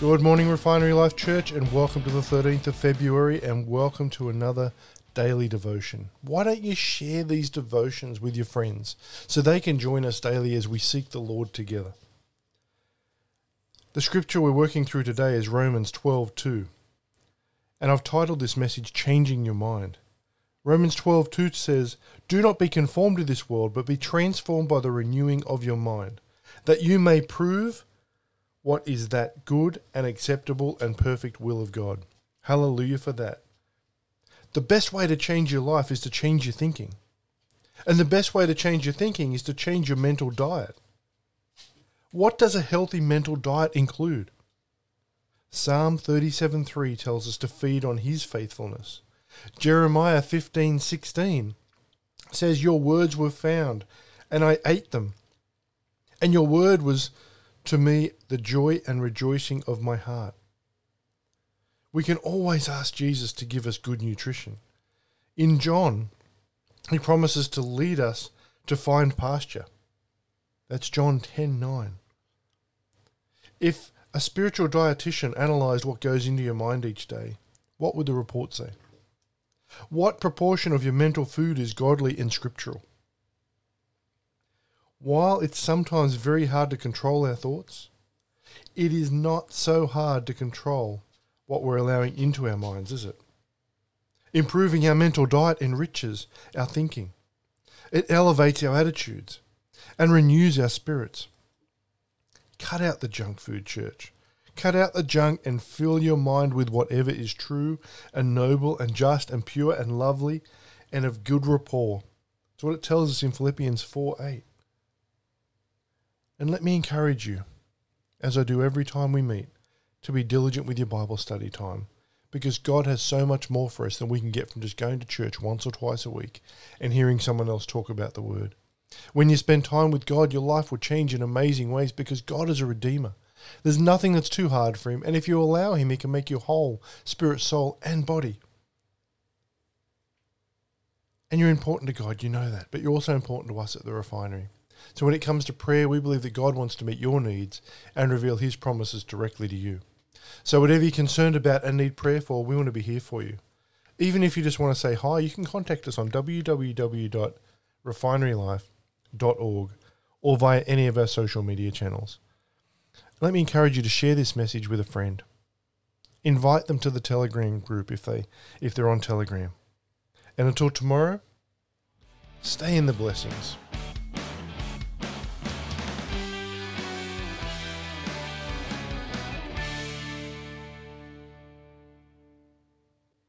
Good morning, Refinery Life Church, and welcome to the 13th of February, and welcome to another daily devotion. Why don't you share these devotions with your friends so they can join us daily as we seek the Lord together? The scripture we're working through today is Romans 12:2. And I've titled this message Changing Your Mind. Romans 12:2 says, "Do not be conformed to this world, but be transformed by the renewing of your mind, that you may prove what is that good and acceptable and perfect will of God." Hallelujah for that. The best way to change your life is to change your thinking. And the best way to change your thinking is to change your mental diet. What does a healthy mental diet include? Psalm 37:3 tells us to feed on his faithfulness. Jeremiah 15:16 says your words were found and I ate them. And your word was to me the joy and rejoicing of my heart. We can always ask Jesus to give us good nutrition. In John, he promises to lead us to find pasture. That's John 10:9. If a spiritual dietitian analyzed what goes into your mind each day, what would the report say? What proportion of your mental food is godly and scriptural? While it's sometimes very hard to control our thoughts, it is not so hard to control what we're allowing into our minds, is it? Improving our mental diet enriches our thinking. It elevates our attitudes and renews our spirits. Cut out the junk food, church. Cut out the junk and fill your mind with whatever is true and noble and just and pure and lovely and of good rapport. That's what it tells us in Philippians 4 8. And let me encourage you, as I do every time we meet, to be diligent with your Bible study time because God has so much more for us than we can get from just going to church once or twice a week and hearing someone else talk about the Word. When you spend time with God, your life will change in amazing ways because God is a Redeemer. There's nothing that's too hard for Him, and if you allow Him, He can make you whole, spirit, soul, and body. And you're important to God, you know that, but you're also important to us at the refinery. So when it comes to prayer, we believe that God wants to meet your needs and reveal His promises directly to you. So whatever you're concerned about and need prayer for, we want to be here for you. Even if you just want to say hi, you can contact us on www.refinerylife.org or via any of our social media channels. Let me encourage you to share this message with a friend. Invite them to the Telegram group if they if they're on Telegram. And until tomorrow, stay in the blessings.